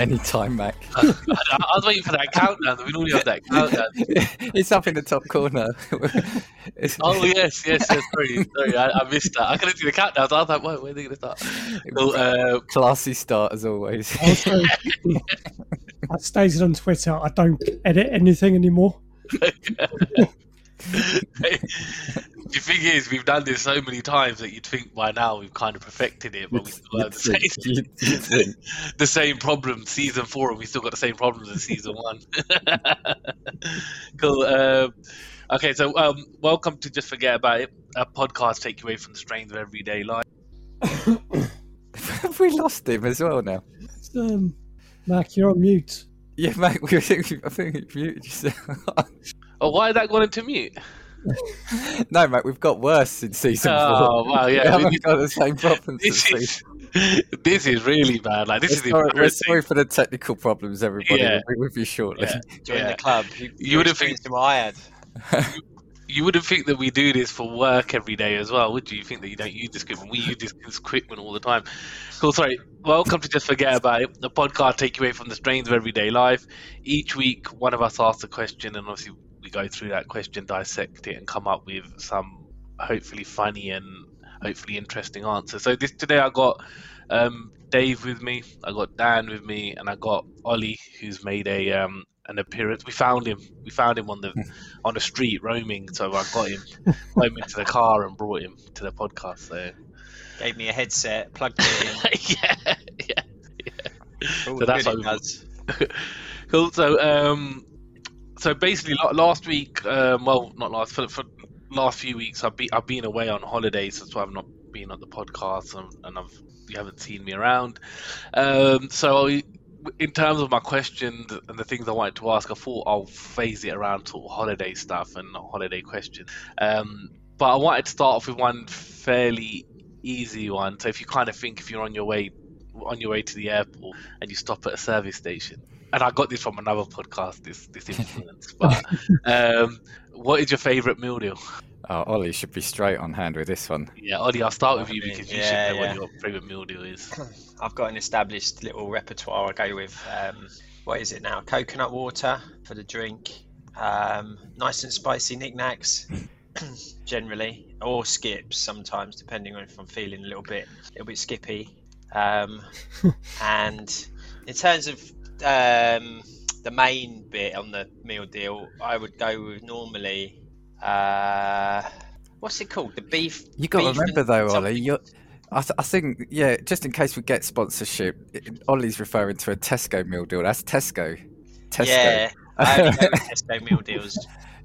Anytime, Mak. I, I was waiting for that countdown. We normally have that countdown. it's up in the top corner. Oh yes, yes, yes. Sorry, sorry, I, I missed that. I couldn't see the countdown. So I was like, "Wait, where are they going to start?" Well, uh, Classy start as always. Also, I stated on Twitter, I don't edit anything anymore. The thing is, we've done this so many times that you'd think by now we've kind of perfected it, but we still have the same, You'd- you'd the same problem season four, and we still got the same problems in season one. cool. Um, okay, so um, welcome to Just Forget About It, a podcast take you away from the strains of everyday life. Have we lost him as well now? Um, Mak, you're on mute. Yeah, Mak, we, I think you muted yourself. Oh, why is that gone into mute? no, mate, we've got worse since season Oh, four. wow, yeah. We haven't got the same problems This is, this is really bad. Like this We're is sorry, we're sorry for the technical problems, everybody. Yeah. We'll be with you shortly. Yeah. Join Yeah. the club. You, You would have think- experienced what I had. you wouldn't think that we do this for work every day as well, would you? You think that you don't use this equipment? We use this, this equipment all the time. Cool. Sorry. Welcome to Just Forget About It, the podcast take you away from the strains of everyday life. Each week, one of us asks a question, and obviously we go through that question, dissect it, and come up with some hopefully funny and hopefully interesting answers. So this today, I got um, Dave with me, I got Dan with me, and I got Ollie, who's made a um, an appearance. We found him. We found him on the on the street roaming. So I got him, got him into the car and brought him to the podcast. So Gave me a headset, plugged it in. yeah, yeah. in. All So that's good how it we- does. cool. So um, so basically last week, um, well, not last for, for last few weeks, I've been I've been away on holidays, that's why I've not been on the podcast, and, and I've you haven't seen me around. Um, so in terms of my questions and the things I wanted to ask, I thought I'll phase it around to holiday stuff and holiday questions. Um, but I wanted to start off with one fairly easy one. So if you kind of think if you're on your way on your way to the airport and you stop at a service station, and I got this from another podcast, this this influence. but um, what is your favourite meal deal? Oh, Ollie should be straight on hand with this one. Yeah, Ollie, I'll start with you because you yeah, should know yeah. what your favourite meal deal is. I've got an established little repertoire. I go with um, what is it now? Coconut water for the drink. Um, nice and spicy NikNaks, generally, or skips sometimes, depending on if I'm feeling a little bit, a little bit skippy. Um, and in terms of um, the main bit on the meal deal, I would go with normally. Uh, what's it called? The beef. You got to remember though. Ollie. You're, I, th- I think, yeah, just in case we get sponsorship, it- Ollie's referring to a Tesco meal deal. That's Tesco. Tesco. Yeah, I only go with Tesco meal deals.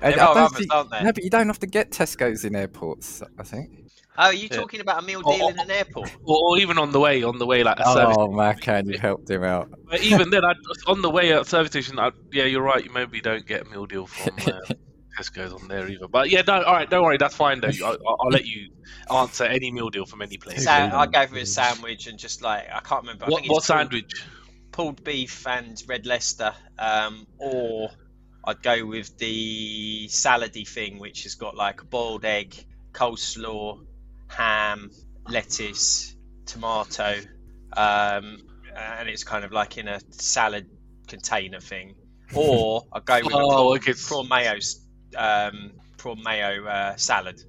And There I are don't others, think- aren't there? No, but you don't have to get Tesco's in airports. I think. Oh, are you Yeah. talking about a meal Oh, deal in an airport? Or, or even on the way, on the way, like a service. Oh, Macan, you helped him out. But even then, I, on the way at service station, I, yeah, you're right. You maybe don't get a meal deal from uh, Tesco's on there either. But yeah, no, all right, don't worry, that's fine though. I, I'll, I'll let you answer any meal deal from any place. So I go for a sandwich and just like I can't remember. I What, think what it's pulled- sandwich? Pulled beef and red Leicester, um, or I'd go with the salady thing, which has got like a boiled egg, coleslaw, ham, lettuce, tomato, um, and it's kind of like in a salad container thing. Or I go with a Oh, prawn, okay. prawn mayo, um, prawn mayo uh, salad.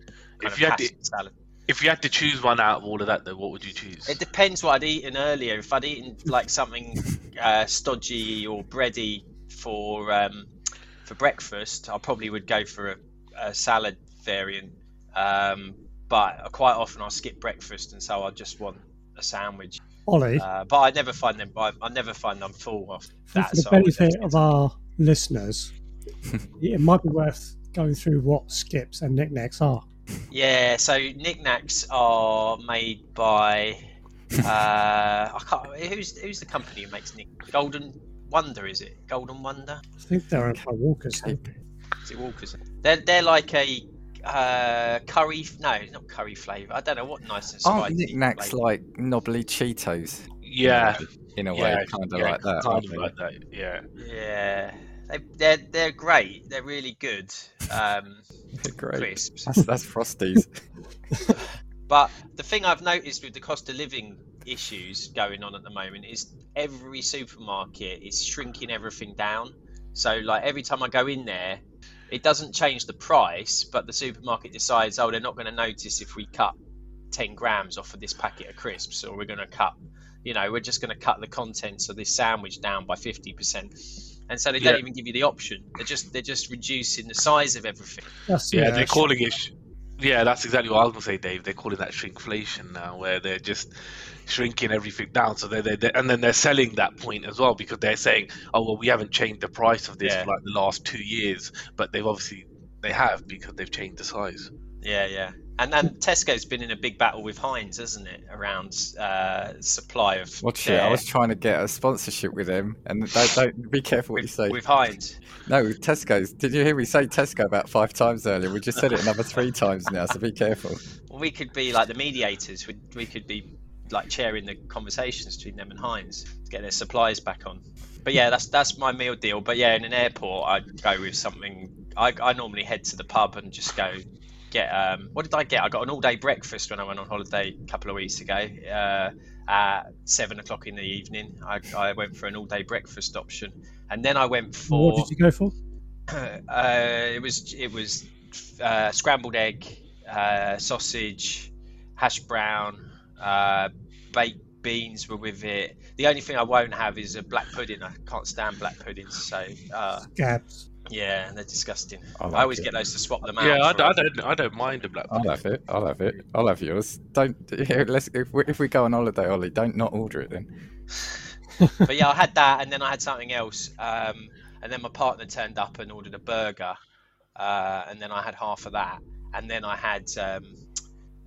If you had to- salad. If you had to choose one out of all of that, though, what would you choose? It depends what I'd eaten earlier. If I'd eaten like something uh, stodgy or bready for um, for breakfast, I probably would go for a, a salad variant. Um, but quite often I'll skip breakfast, and so I just want a sandwich. Ollie, Uh, but I never find them. I, I never find them full off for, that. for the so benefit of our listeners, it might be worth going through what skips and NikNaks are. Yeah, so NikNaks are made by uh, I can't. Who's who's the company who makes Nick Golden Wonder? Is it Golden Wonder? I think they're owned by Walkers. Is it Walkers? They're they're like a uh, curry. No, not curry flavour. I don't know what nice and spicy. Aren't NikNaks flavour. like knobbly Cheetos yeah, in a way, yeah, kind of yeah, like that? kind of like that. Yeah. Yeah, they, they're they're great. They're really good. Um, they're Great. crisps. That's, that's Frosties. But the thing I've noticed with the cost of living issues going on at the moment is every supermarket is shrinking everything down. So like every time I go in there, it doesn't change the price, but the supermarket decides, oh, they're not going to notice if we cut 10 grams off of this packet of crisps, or we're going to cut, you know, we're just going to cut the contents of this sandwich down by 50%. And so they don't Yeah. even give you the option. They're just they're just reducing the size of everything. That's, Yeah, yeah, they're calling it. Yeah, that's exactly what I was gonna say, Dave. They're calling that shrinkflation now, where they're just shrinking everything down. So they're, they're, they're- and then they're selling that point as well because they're saying, "Oh well, we haven't changed the price of this Yeah. for like the last two years," but they've obviously they have because they've changed the size. Yeah, yeah. And then Tesco's been in a big battle with Heinz, hasn't it, around uh, supply of Watch it. I was trying to get a sponsorship with him, and don't, don't be careful what you say. with Heinz. No, Tesco's. Did you hear me say Tesco about five times earlier? We just said it another three times now, so be careful. Well, we could be like the mediators. We, we could be like chairing the conversations between them and Heinz to get their supplies back on. But yeah, that's that's my meal deal. But yeah, in an airport, I'd go with something. I, I normally head to the pub and just go get. Um, what did I get? I got an all-day breakfast when I went on holiday a couple of weeks ago. Uh, at seven o'clock in the evening, I, I went for an all-day breakfast option, and then I went for. What did you go for? uh, it was it was uh, scrambled egg, uh, sausage, hash brown, uh, baked beans were with it. The only thing I won't have is a black pudding. I can't stand black puddings, so uh, Gabs. Yeah, they're disgusting. I I, always it. get those to swap them out. Yeah, I, for- don't I don't mind the black. I'll have it. I'll have it. I'll have yours. Don't. Yeah, let's. If we, if we go on holiday, Ollie, don't not order it then. but yeah, I had that, and then I had something else, um, and then my partner turned up and ordered a burger, uh, and then I had half of that, and then I had um,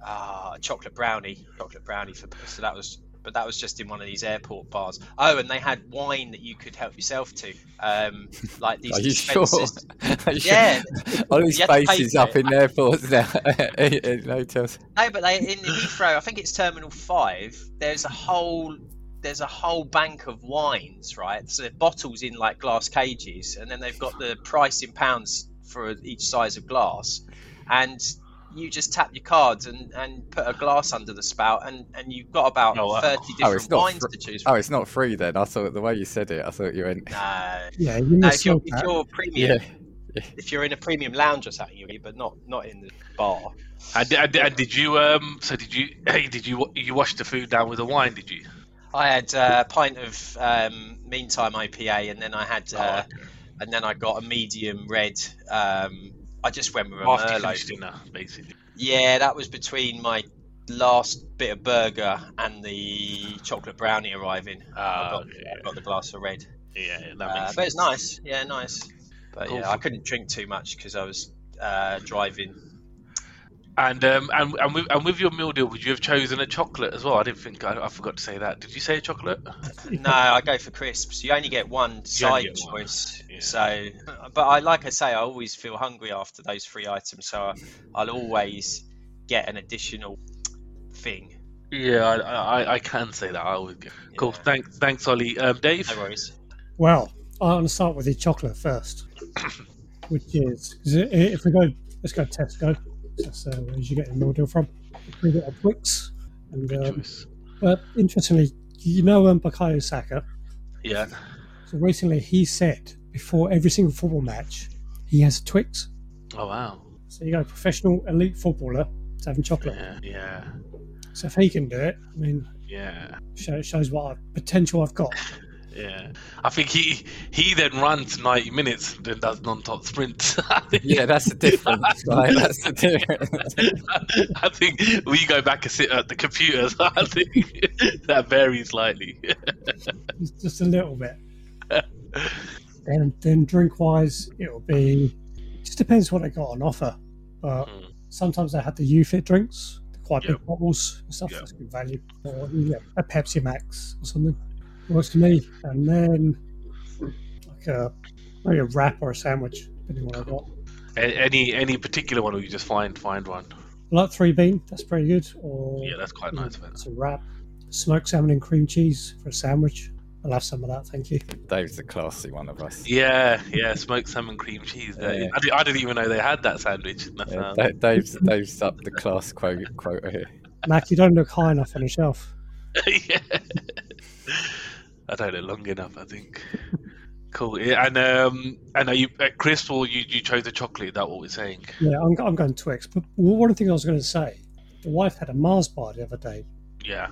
uh, a chocolate brownie, chocolate brownie for so that was. But that was just in one of these airport bars. Oh, and they had wine that you could help yourself to, um, like these Are you sure? dispensers. Are you sure? Yeah, Ollie's You have to face is up in airports now. in hotels. No, but they in the Heathrow, I think it's Terminal Five. There's a whole there's a whole bank of wines, right? So they're bottles in like glass cages, and then they've got the price in pounds for each size of glass, and you just tap your cards and, and put a glass under the spout, and, and you've got about Oh, wow. thirty Oh, different it's not wines fr- to choose Oh, it's not free then. I thought the way you said it, I thought you went. No, Yeah, you no. missed If you're, your if you're premium, Yeah. if you're in a premium lounge or something, you but not not in the bar. And, and, and did you um? So did you? Hey, did you you wash the food down with the wine? Did you? I had uh, a pint of um, Meantime IPA, and then I had, Oh, uh, and then I got a medium red. Um, I just went with a After Merlot. dinner, basically. Yeah, that was between my last bit of burger and the chocolate brownie arriving. I, Ah, got, okay. I got the glass of red, Yeah, that uh, makes but it's nice. Yeah, nice. But Cool. yeah, I couldn't drink too much because I was uh, driving. And um, and and with, and with your meal deal, would you have chosen a chocolate as well? I didn't think I, I forgot to say that. Did you say a chocolate? No, I go for crisps. You only get one side get one, choice. yeah. So, but I like I say, I always feel hungry after those three items. So I, I'll always get an additional thing. Yeah, I, I, I can say that. I always get. Cool. Thanks, thanks, Ollie. Um, Dave. No worries. Well, I'm going to start with the chocolate first, which is i- if we go, let's go Tesco. That's uh, where you get your meal deal from. Get a Twix, and um, but interestingly, you know um, Bukayo Saka. Yeah. So recently, he said before every single football match, he has Twix. Oh wow. So you got a professional elite footballer having chocolate. Yeah. Yeah. So if he can do it, I mean, Yeah. show, shows what potential I've got. Yeah. I think he he then runs ninety minutes, then does non-top sprints. Yeah, that's the difference. right? That's the difference. I think we go back and sit at the computers. I think that varies slightly. Just- Just a little bit. And then drink wise, it'll be just depends what they got on offer. But Hmm. sometimes they had the UFit drinks, the quite Yep. big bottles and stuff. Yep. That's good value. Or yeah, a Pepsi Max or something works for me. And then like a maybe a wrap or a sandwich, depending on what I got. Any any particular one, or you just find find one? I like three bean. That's pretty good. Or Yeah, that's quite nice. Man. It's a wrap. Smoked salmon and cream cheese for a sandwich. I'll have some of that, thank you. Dave's the classy one of us. Yeah, yeah, smoked salmon cream cheese. Uh, Yeah. I, di- I didn't even know they had that sandwich. That's, Yeah, Dave's Dave's up the class quote quota here. Mak, you don't look high enough on your shelf. yeah. I don't know long enough. I think. Cool. Yeah, and um, and are you uh, Chris or you, you chose the chocolate? Is that what we're saying? Yeah, I'm, I'm going Twix. But one of the things I was going to say, the wife had a Mars bar the other day, Yeah.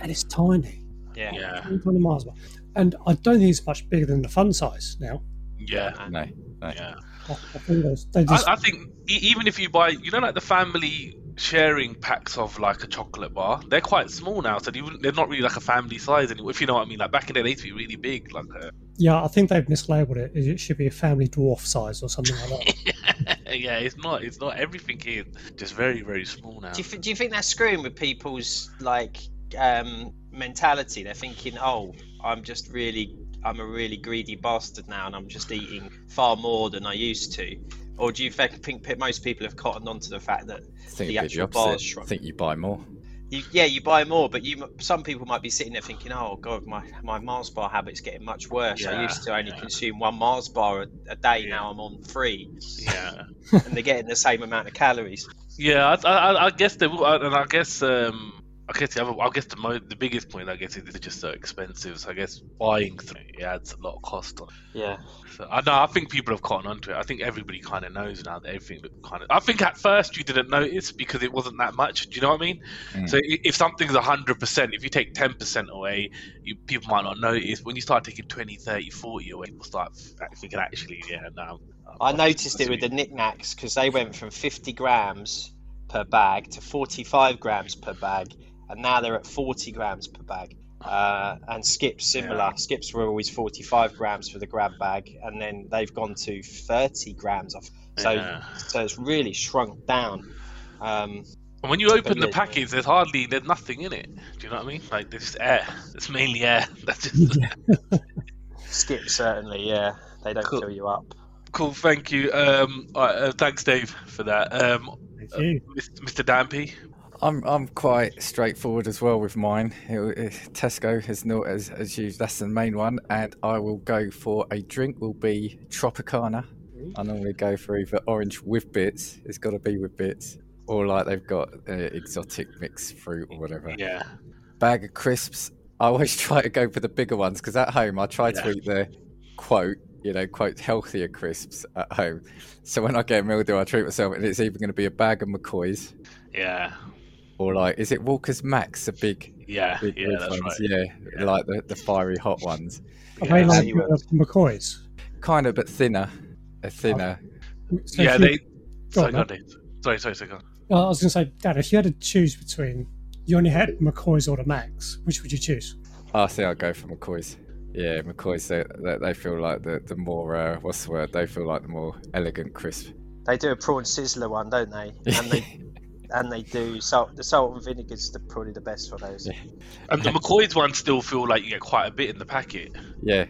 and it's tiny. Yeah. Yeah. Tiny, tiny Mars bar. And I don't think it's much bigger than the fun size now. Yeah. No, Yeah. I, I think those, just, I, I think e- even if you buy, you know, like the family sharing packs of like a chocolate bar, they're quite small now, so they wouldn't, they're not really like a family size anymore. If you know what I mean, like back in the day, they used to be really big. Like, uh, yeah, I think they've mislabeled it. It should be a family dwarf size or something like that. yeah, it's not. It's not everything here. Just very, very small now. Do you, th- do you think that's screwing with people's like um, mentality? They're thinking, "Oh, I'm just really, I'm a really greedy bastard now, and I'm just eating far more than I used to." Or do you think, think most people have cottoned on to the fact that, I think The it'd be the actual bars opposite. I think you buy more. you, yeah, you buy more, but you some people might be sitting there thinking, "Oh God, my my Mars bar habit's getting much worse. I used to only yeah. consume one Mars bar a, a day. Yeah. Now I'm on three, yeah. and they're getting the same amount of calories." Yeah, I, I, I guess they will, and I guess um, I guess the other, I guess the mo- the biggest point I guess is they're just so expensive. So I guess buying through it adds a lot of cost on. It. Yeah. So I know I think people have caught on to it. I think everybody kind of knows now that everything kind of. I think at first you didn't notice because it wasn't that much. Do you know what I mean? Mm. So if something's hundred percent, if you take ten percent away, you, people might not notice. When you start taking 20, 30, 40 away, people start thinking actually, yeah, now. I noticed it with the NikNaks because they went from 50 grams per bag to 45 grams per bag, and now they're at 40 grams per bag. Uh, and skips similar. Yeah. Skips were always 45 grams for the grab bag, and then they've gone to 30 grams off. So, Yeah. so it's really shrunk down. Um, And when you open the package, there's hardly there's nothing in it. Do you know what I mean? Like there's just air. It's mainly air. That's just skips certainly, yeah, they don't Cool. fill you up. cool. Thank you. Um, all right, uh, thanks, Dave, for that. Um, Thank you. Mr. Dampy. I'm I'm quite straightforward as well with mine. It, it, Tesco has not as as used. That's the main one, and I will go for a drink. Will be Tropicana. I normally go for either orange with bits. It's got to be with bits, or like they've got uh, exotic mixed fruit or whatever. Yeah. Bag of crisps. I always try to go for the bigger ones because at home I try Yeah. to eat the quote you know quote healthier crisps at home. So when I get a meal deal, I treat myself, and it's even going to be a bag of McCoys Yeah. Or like is it Walker's Max, the big Yeah. big Yeah. red That's ones, right. yeah, Yeah. like the, the fiery hot ones, Are Yeah, they like see what- uh, McCoys? kind of but thinner, a thinner. So Yeah. if you- They. Sorry, on, go on, Dad. Dave. Sorry. Sorry. Sorry. Well, I was going to say, Dad, if you had to choose between, you only had McCoys or the Max, which would you choose? I think I'll go for McCoys. Yeah, McCoys. They, they, they feel like the the more uh, what's the word? They feel like the more elegant crisp. They do a prawn sizzler one, don't they? And they and they do salt. The salt and vinegar's the, probably the best for those. Yeah. And the McCoy's ones still feel like you get quite a bit in the packet. Yeah,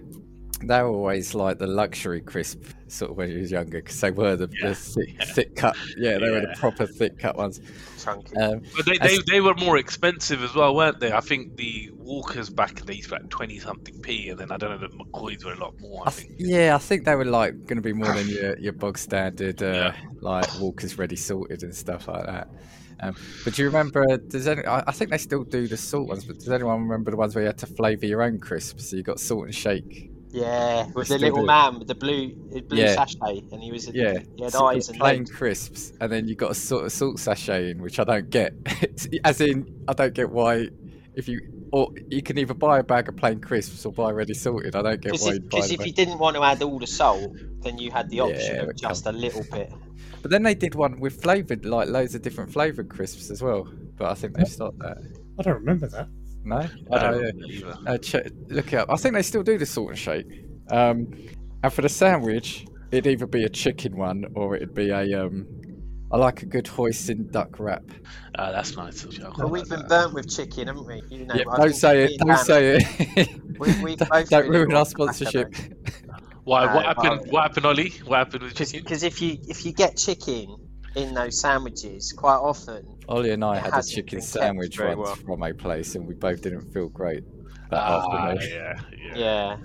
they were always like the luxury crisp sort of when you was younger because they were the, Yeah, the thick, yeah. thick cut. Yeah, they were the proper thick cut ones. Chunky. Um, But they, they, they were more expensive as well, weren't they? I think the Walkers back in the used to like twenty something p, and then I don't know the McCoys were a lot more. I I think. yeah, I think they were like going to be more than your your bog standard, uh, Yeah. like Walker's ready salted and stuff like that. Um, but do you remember? Does any? I, I think they still do the salt ones, but does anyone remember the ones where you had to flavour your own crisps? So you got salt and shake. Yeah, with the little do. man with the blue the blue Yeah. sachet, and he was Yeah, he had so eyes and plain legs. crisps, and then you got a sort of salt sachet in, which I don't get. As in, I don't get why if you or you can either buy a bag of plain crisps or buy ready salted. I don't get why Because the if you didn't want to add all the salt, then you had the option it of would just a little bit. But then they did one with flavoured, like loads of different flavoured crisps as well. But I think they've stopped that. I don't remember that. No, I Oh, don't yeah. know either. Uh, check, look it up. I think they still do the salt and shake. Um, and for the sandwich, it'd either be a chicken one or it'd be a. Um, I like a good hoisin duck wrap. Uh, that's nice. Actually. I we've been that. burnt with chicken, haven't we? You know, yeah, I don't say it. Don't say it. We- we don't both don't ruin our sponsorship. Why? Uh, what happened? well- What happened, Ollie? What happened with chicken? Because if you if you get chicken in those sandwiches, quite often Ollie and I had a chicken sandwich once well. from a place, and we both didn't feel great that Ah, afternoon. yeah, yeah. yeah,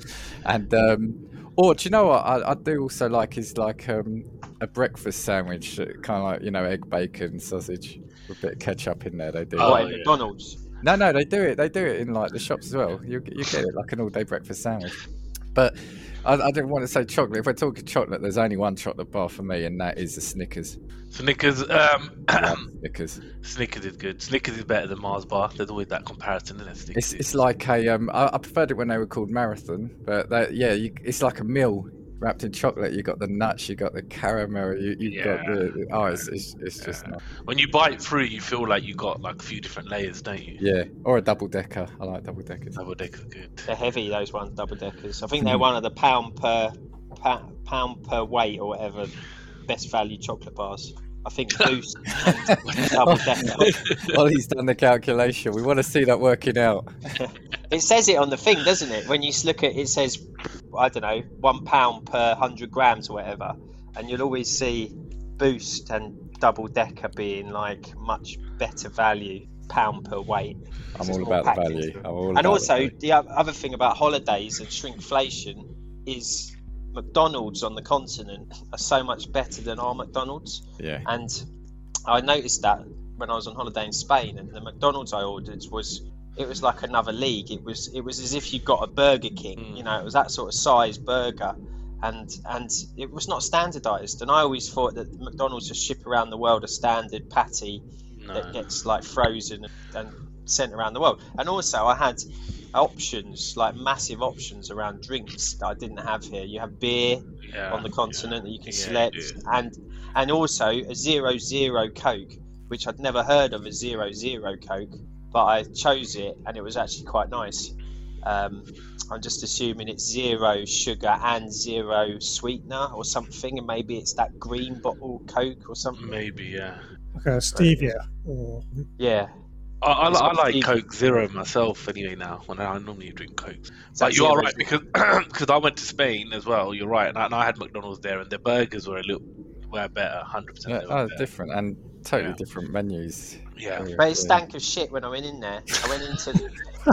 And um, or do you know what I, I do also like is like um, a breakfast sandwich, kind of like you know egg, bacon, sausage. with a bit of ketchup in there. They do. Oh, what, in yeah. McDonald's? No, no, they do it. They do it in like the shops as well. You you get it like an all day breakfast sandwich. But I, I didn't want to say chocolate. If we're talking chocolate, there's only one chocolate bar for me, and that is the Snickers. Snickers, um, Snickers. Snickers is good. Snickers is better than Mars bar. There's always that comparison, isn't it? It's it's like a um. I, I preferred it when they were called marathon, but that, yeah, you, it's like a meal wrapped in chocolate. You got the nuts, you got the caramel, you you got the oh, it's it's, it's just not. when you bite through, you feel like you got like a few different layers, don't you? Yeah, or a double decker. I like double deckers. Double decker good. They're heavy, those ones, double deckers. I think Hmm. they're one of the pound per pa- pound per weight or whatever best value chocolate bars. I think Boost double decker. Well, he's done the calculation. We want to see that working out. It says it on the thing, doesn't it? When you look at it, says I don't know one pound per hundred grams or whatever, and you'll always see Boost and double decker being like much better value pound per weight. I'm all about the value. I'm all and about also the the other thing about holidays and shrinkflation is McDonald's on the continent are so much better than our McDonald's. yeah. And I noticed that when I was on holiday in Spain, and the McDonald's I ordered was it was like another league. It was it was as if you got a Burger King. Mm. You know, it was that sort of size burger. And and it was not standardized, and I always thought that McDonald's just ship around the world a standard patty that gets like frozen and sent around the world. And also, I had options like massive options around drinks that I didn't have here. You have beer Yeah, on the continent that you can Yeah, select, you do. and and also a zero zero Coke, which I'd never heard of a zero zero Coke, but I chose it and it was actually quite nice. Um, I'm just assuming it's zero sugar and zero sweetener or something, and maybe it's that green bottle Coke or something. Maybe, yeah. Like a stevia or Yeah, I, I, I like Coke Zero myself anyway now. When I normally drink Coke, but you are right because because I went to Spain as well. You're right, and I, and I had McDonald's there, and the burgers were a little were better, hundred Yeah, percent. oh, different and totally Yeah. different menus. Yeah, But it stank of shit when I went in there. I went into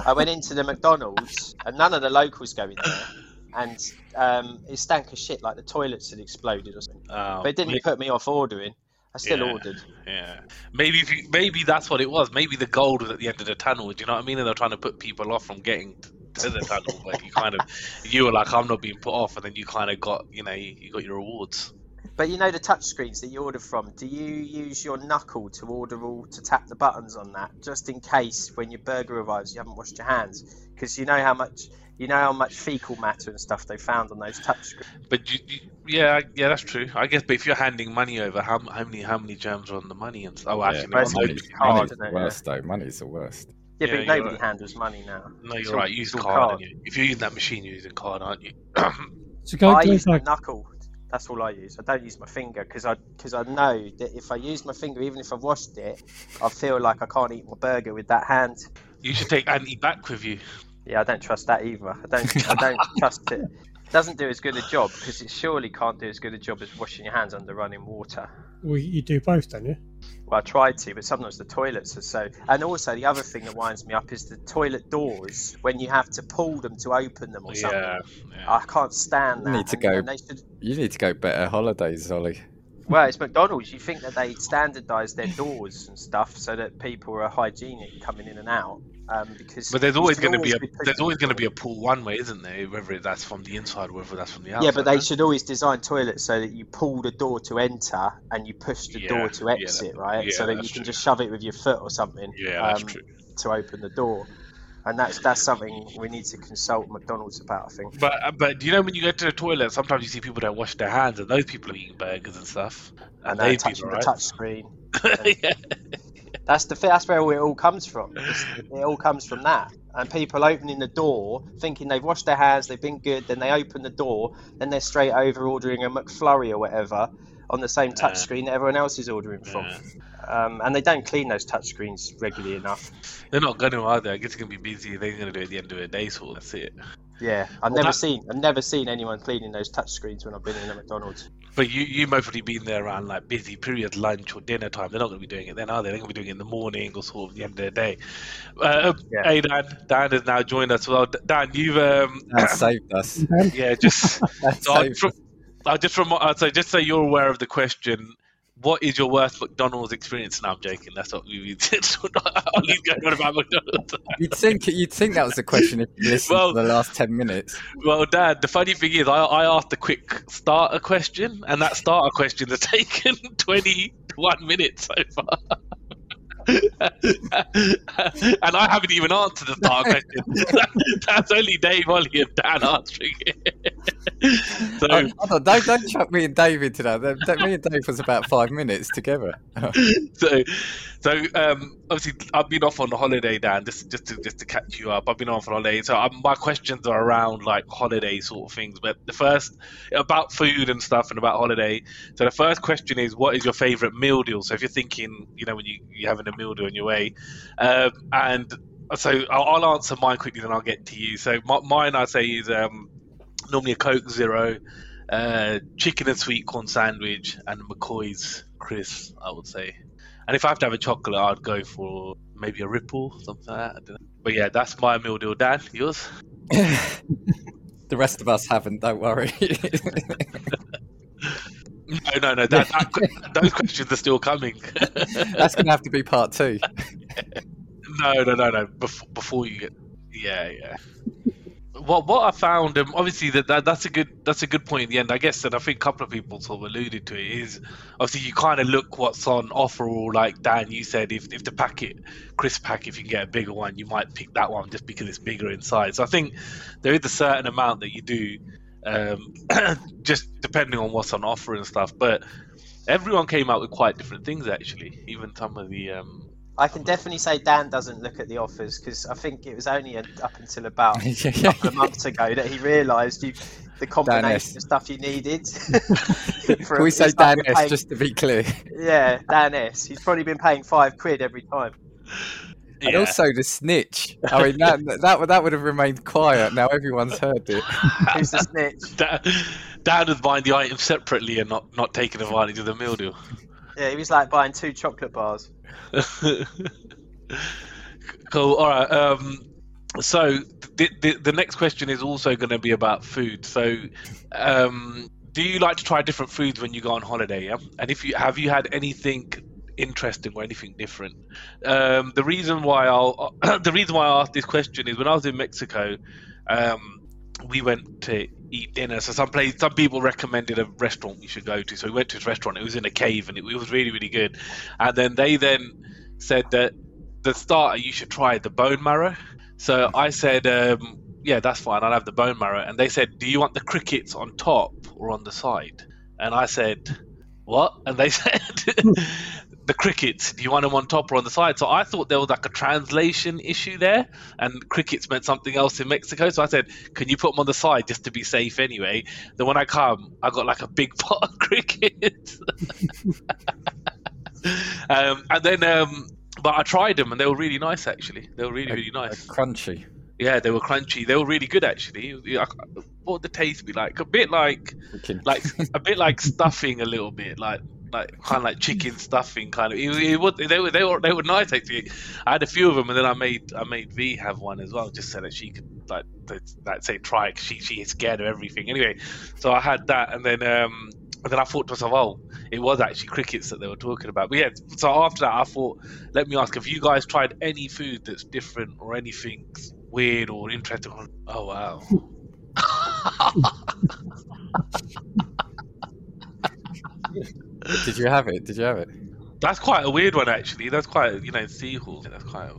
I went into the McDonald's and none of the locals go in there. And um, it stank of shit like the toilets had exploded or something. Oh, But it didn't may- put me off ordering. I still Yeah. ordered. Yeah, maybe if you, maybe that's what it was. Maybe the gold was at the end of the tunnel. Do you know what I mean? And they're trying to put people off from getting to the tunnel. But you kind of, you were like, I'm not being put off, and then you kind of got, you know, you, you got your rewards. But you know the touch screens that you order from. Do you use your knuckle to order all to tap the buttons on that, just in case when your burger arrives you haven't washed your hands? Because you know how much you know how much fecal matter and stuff they found on those touch screens. But you, you, yeah, yeah, that's true. I guess. But if you're handing money over, how, how many how many germs are on the money? And oh, actually, no, but no, money's, hard, money's isn't the it? worst though. Money's the worst. Yeah, Yeah, but nobody right. handles money now. no, you're right. Use it's card. card. you? If you're using that machine, you're using card, aren't you? to go I use my like knuckle. That's all I use. I don't use my finger because I because I know that if I use my finger, even if I've washed it, I feel like I can't eat my burger with that hand. you should take Andy back with you. Yeah, I don't trust that either. I don't. I don't trust it. Doesn't do as good a job because it surely can't do as good a job as washing your hands under running water. well, you do both, don't you? Well, I tried to, but sometimes the toilets are so. And also, the other thing that winds me up is the toilet doors when you have to pull them to open them or something. Yeah, yeah. I can't stand You that. need to and, go- and they should, You need to go better holidays, Ollie. well, it's McDonald's. You think that they standardise their doors and stuff so that people are hygienic coming in and out. Um, because But there's always going to be a there's always going to be a pull one way, isn't there? Whether that's from the inside whether that's from the outside. Yeah, but they should always design toilets so that you pull the door to enter and you push the Yeah, door to yeah, exit, right? yeah, so that you can true. just shove it with your foot or something Yeah, um, to open the door. And that's that's something we need to consult McDonald's about, I think. But uh, but do you know when you go to the toilet, sometimes you see people that wash their hands, and those people are eating burgers and stuff, And and they're touching the right. touch screen. yeah. That's the that's where it all comes from. It's, it all comes from that. And people opening the door, thinking they've washed their hands, they've been good, then they open the door, then they're straight over ordering a McFlurry or whatever on the same touch Yeah. screen that everyone else is ordering from. Yeah. Um, and they don't clean those touch screens regularly enough. They're not going to, are they? I guess it's going to be busy. They're going to do it at the end of the day, so that's it. Yeah, I've Well, never that- seen I've never seen anyone cleaning those touch screens when I've been in a McDonald's. But you you mostly been there around like busy period, lunch or dinner time. They're not going to be doing it then, are they? They're going to be doing it in the morning or sort of the end of the day. Uh, Yeah. Hey Dan, Dan has now joined us. as Well, Dan, you've um, That saved us. Yeah, just That so I, saved from, I just from uh, so just so you're aware of the question, what is your worst McDonald's experience? Now I'm joking. That's what we did. Ollie's going on about McDonald's. You'd think you'd think that was the question if you listened Well- to the last ten minutes. Well, Dad, the funny thing is, I, I asked a quick starter question, and that starter question has taken 21 minutes so far. and I haven't even answered the starter question. That's only Dave, Ollie, and Dan answering it. So, hold on, don't, don't chuck me and Dave into that. Me and Dave was about five minutes together. so, so um, obviously, I've been off on holiday, Dan. Just, just to just to catch you up, I've been off on holiday. So um, my questions are around like holiday sort of things. But the first about food and stuff, and about holiday. So the first question is, what is your favorite meal deal? So if you're thinking, you know, when you you're having a meal deal on your way, um, and so I'll, I'll answer mine quickly, then I'll get to you. So my, mine, I'd say, is um, normally a Coke Zero, uh, chicken and sweet corn sandwich, and McCoy's crisps. I would say. And if I have to have a chocolate, I'd go for maybe a Ripple, something like that. I don't know. But yeah, that's my meal deal. Dan, yours? the rest of us haven't. Don't worry. No, no, no. That, that, those questions are still coming. That's going to have to be part two. no, no, no, no. Before, before you get, yeah, yeah. What what I found, um, obviously that, that that's a good that's a good point in the end, I guess, and I think a couple of people sort of alluded to it is obviously you kind of look what's on offer, or like Dan, you said if if the packet crisp pack, if you can get a bigger one, you might pick that one just because it's bigger in size. So I think there is a certain amount that you do, um, just depending on what's on offer and stuff. But everyone came out with quite different things actually. Even some of the um, I can definitely say Dan doesn't look at the offers because I think it was only a, up until about a Yeah. couple of months ago that he realised you the combination S. of stuff you needed. Can we say Dan S just to be clear? Yeah, Dan S. He's probably been paying five quid every time. And also the snitch. I mean, that, that would- that would have remained quiet. Now everyone's heard it. Who's the snitch? Dan, Dan was buying the item separately and not, not taking advantage of the meal deal. Yeah, he was like buying two chocolate bars. cool. All right. Um, so the, the the next question is also going to be about food. So, um, do you like to try different foods when you go on holiday? Yeah. And if you have you had anything interesting or anything different? Um, the reason why I'll the reason why I asked this question is when I was in Mexico. Um, we went to eat dinner. So some place, some people recommended a restaurant we should go to. So we went to this restaurant. It was in a cave, and it, it was really, really good. And then they then said that the starter you should try the bone marrow. So I said, um, yeah, that's fine. I'll have the bone marrow. And they said, do you want the crickets on top or on the side? And I said, what? And they said, the crickets. Do you want them on top or on the side? So I thought there was like a translation issue there, and crickets meant something else in Mexico. So I said, can you put them on the side just to be safe anyway? Then when I come, I got like a big pot of crickets. um, and then, um, but I tried them and they were really nice actually. They were really, really nice. Crunchy. Yeah, they were crunchy. They were really good actually. What would the taste be like? A bit like like a bit like stuffing a little bit like like kind of like chicken stuffing kind of it, it was, they were they were they were nice actually i had a few of them and then i made i made v have one as well just so that she could like like say try it she she is scared of everything anyway so i had that and then um and then I thought to myself, oh, it was actually crickets that they were talking about. But yeah, so after that, I thought, let me ask, have you guys tried any food that's different or anything weird or interesting? Oh, wow. Did you have it? Did you have it? That's quite a weird one, actually. That's quite, you know, seahorse. That's quite. A...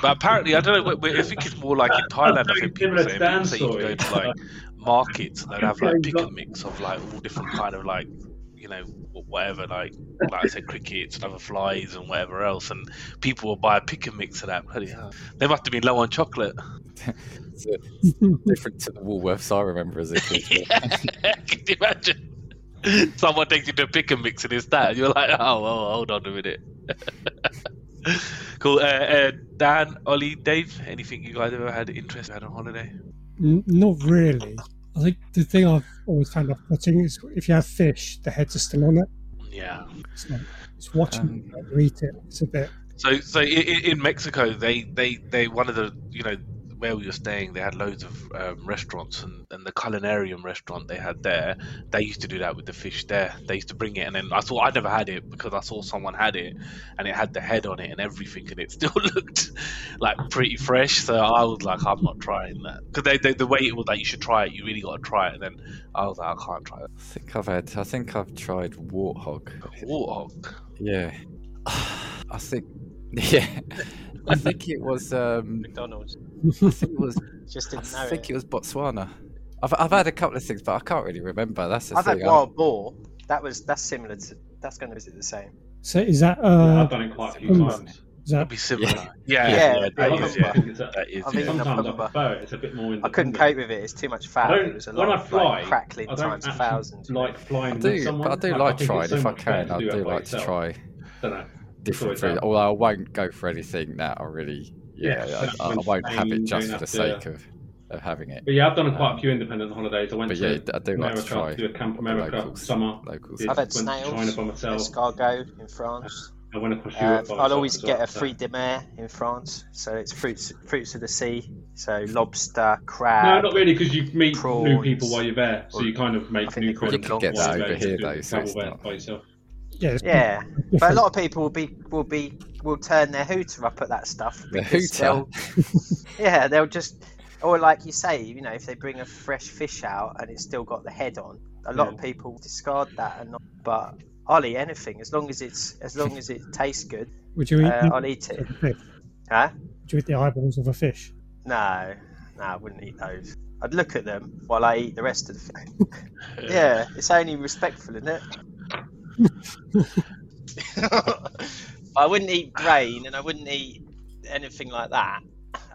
But apparently, I don't know. I think it's more like in Thailand. I think people say, people say you go to like markets and they'd have like pick and mix of like all different kind of like, you know, whatever. Like, like I said, crickets and other flies and whatever else. And people will buy a pick and mix of that. Bloody hell. They must have been low on chocolate. It's, different to the Woolworths I remember as a kid. Can you imagine? Someone takes you to pick and mix and it's that. You're like, oh, oh, hold on a minute. cool. Uh, uh, Dan, Ollie, Dave, anything you guys ever had interest had on holiday? N- not really. I think the thing I've always found off-putting is if you have fish, the heads are still on it. Yeah. It's like it's watching Um, you eat it. It's a bit. So, so in, in Mexico, they, they, they, one of the, you know, where we were staying, they had loads of um, restaurants, and, and the culinarium restaurant they had there, they used to do that with the fish there. They used to bring it, and then I thought I never had it because I saw someone had it, and it had the head on it and everything, and it still looked like pretty fresh. So I was like, I'm not trying that because they, they, the way it was like you should try it, you really got to try it. And then I was like, I can't try it. I think I've had. I think I've tried warthog. Warthog. Yeah. I think. Yeah. I think it was. Um, McDonald's. I think it was. Just didn't know think it. it was Botswana. I've I've had a couple of things, but I can't really remember. That's the I've had thing. wild boar. That was that's similar to that's going to visit the same. So is that Yeah, uh, I've done it quite a few Pumbaa. times. is that It'd be similar. Yeah. Yeah, yeah, Yeah, yeah, Yeah, I that is, yeah. think it's a- That is, I've yeah. eaten a Sometimes I Pumbaa. prefer it. It's a bit more. I couldn't cope with it. It's too much fat. I It don't. was a When lot I of fly, like, crackling I don't times a actually thousand. like flying I with do, someone. but I do Like, like think trying. so If I much can, to I do do by like to yourself. try Don't know. Different always that. food. Although I won't go for anything that I really. Yeah, Yeah, I, I, I won't have it just for the have to- sake of, of having it. But yeah, I've done quite Um, a few independent holidays. I went But to yeah, I do like America to try to do a Camp America locals. summer. locals. I've had to snails, China by myself. escargot in France. I went across Uh, Europe by I'll always get well, a so- fruit de mer in France, so it's fruits fruits of the sea. So lobster, crab. No, not really, because you meet new people while you're there, so you kind of I make think new they call friends. it You could get that over here, though, so travel it's not- by yourself. Yeah, Yeah, but a lot of people will be will be will turn their hooter up at that stuff. The hooter. they'll- Yeah, they'll just or like you say, you know, if they bring a fresh fish out and it's still got the head on, a lot of Yeah. people discard that and not. But I'll eat anything as long as it's as long as it tastes good. Would you eat Uh, I'll eat it. of a fish? Huh? Would you eat the eyeballs of a fish? No, no, I wouldn't eat those. I'd look at them while I eat the rest of the fish. Yeah, it's only respectful, isn't it? I wouldn't eat brain and I wouldn't eat anything like that.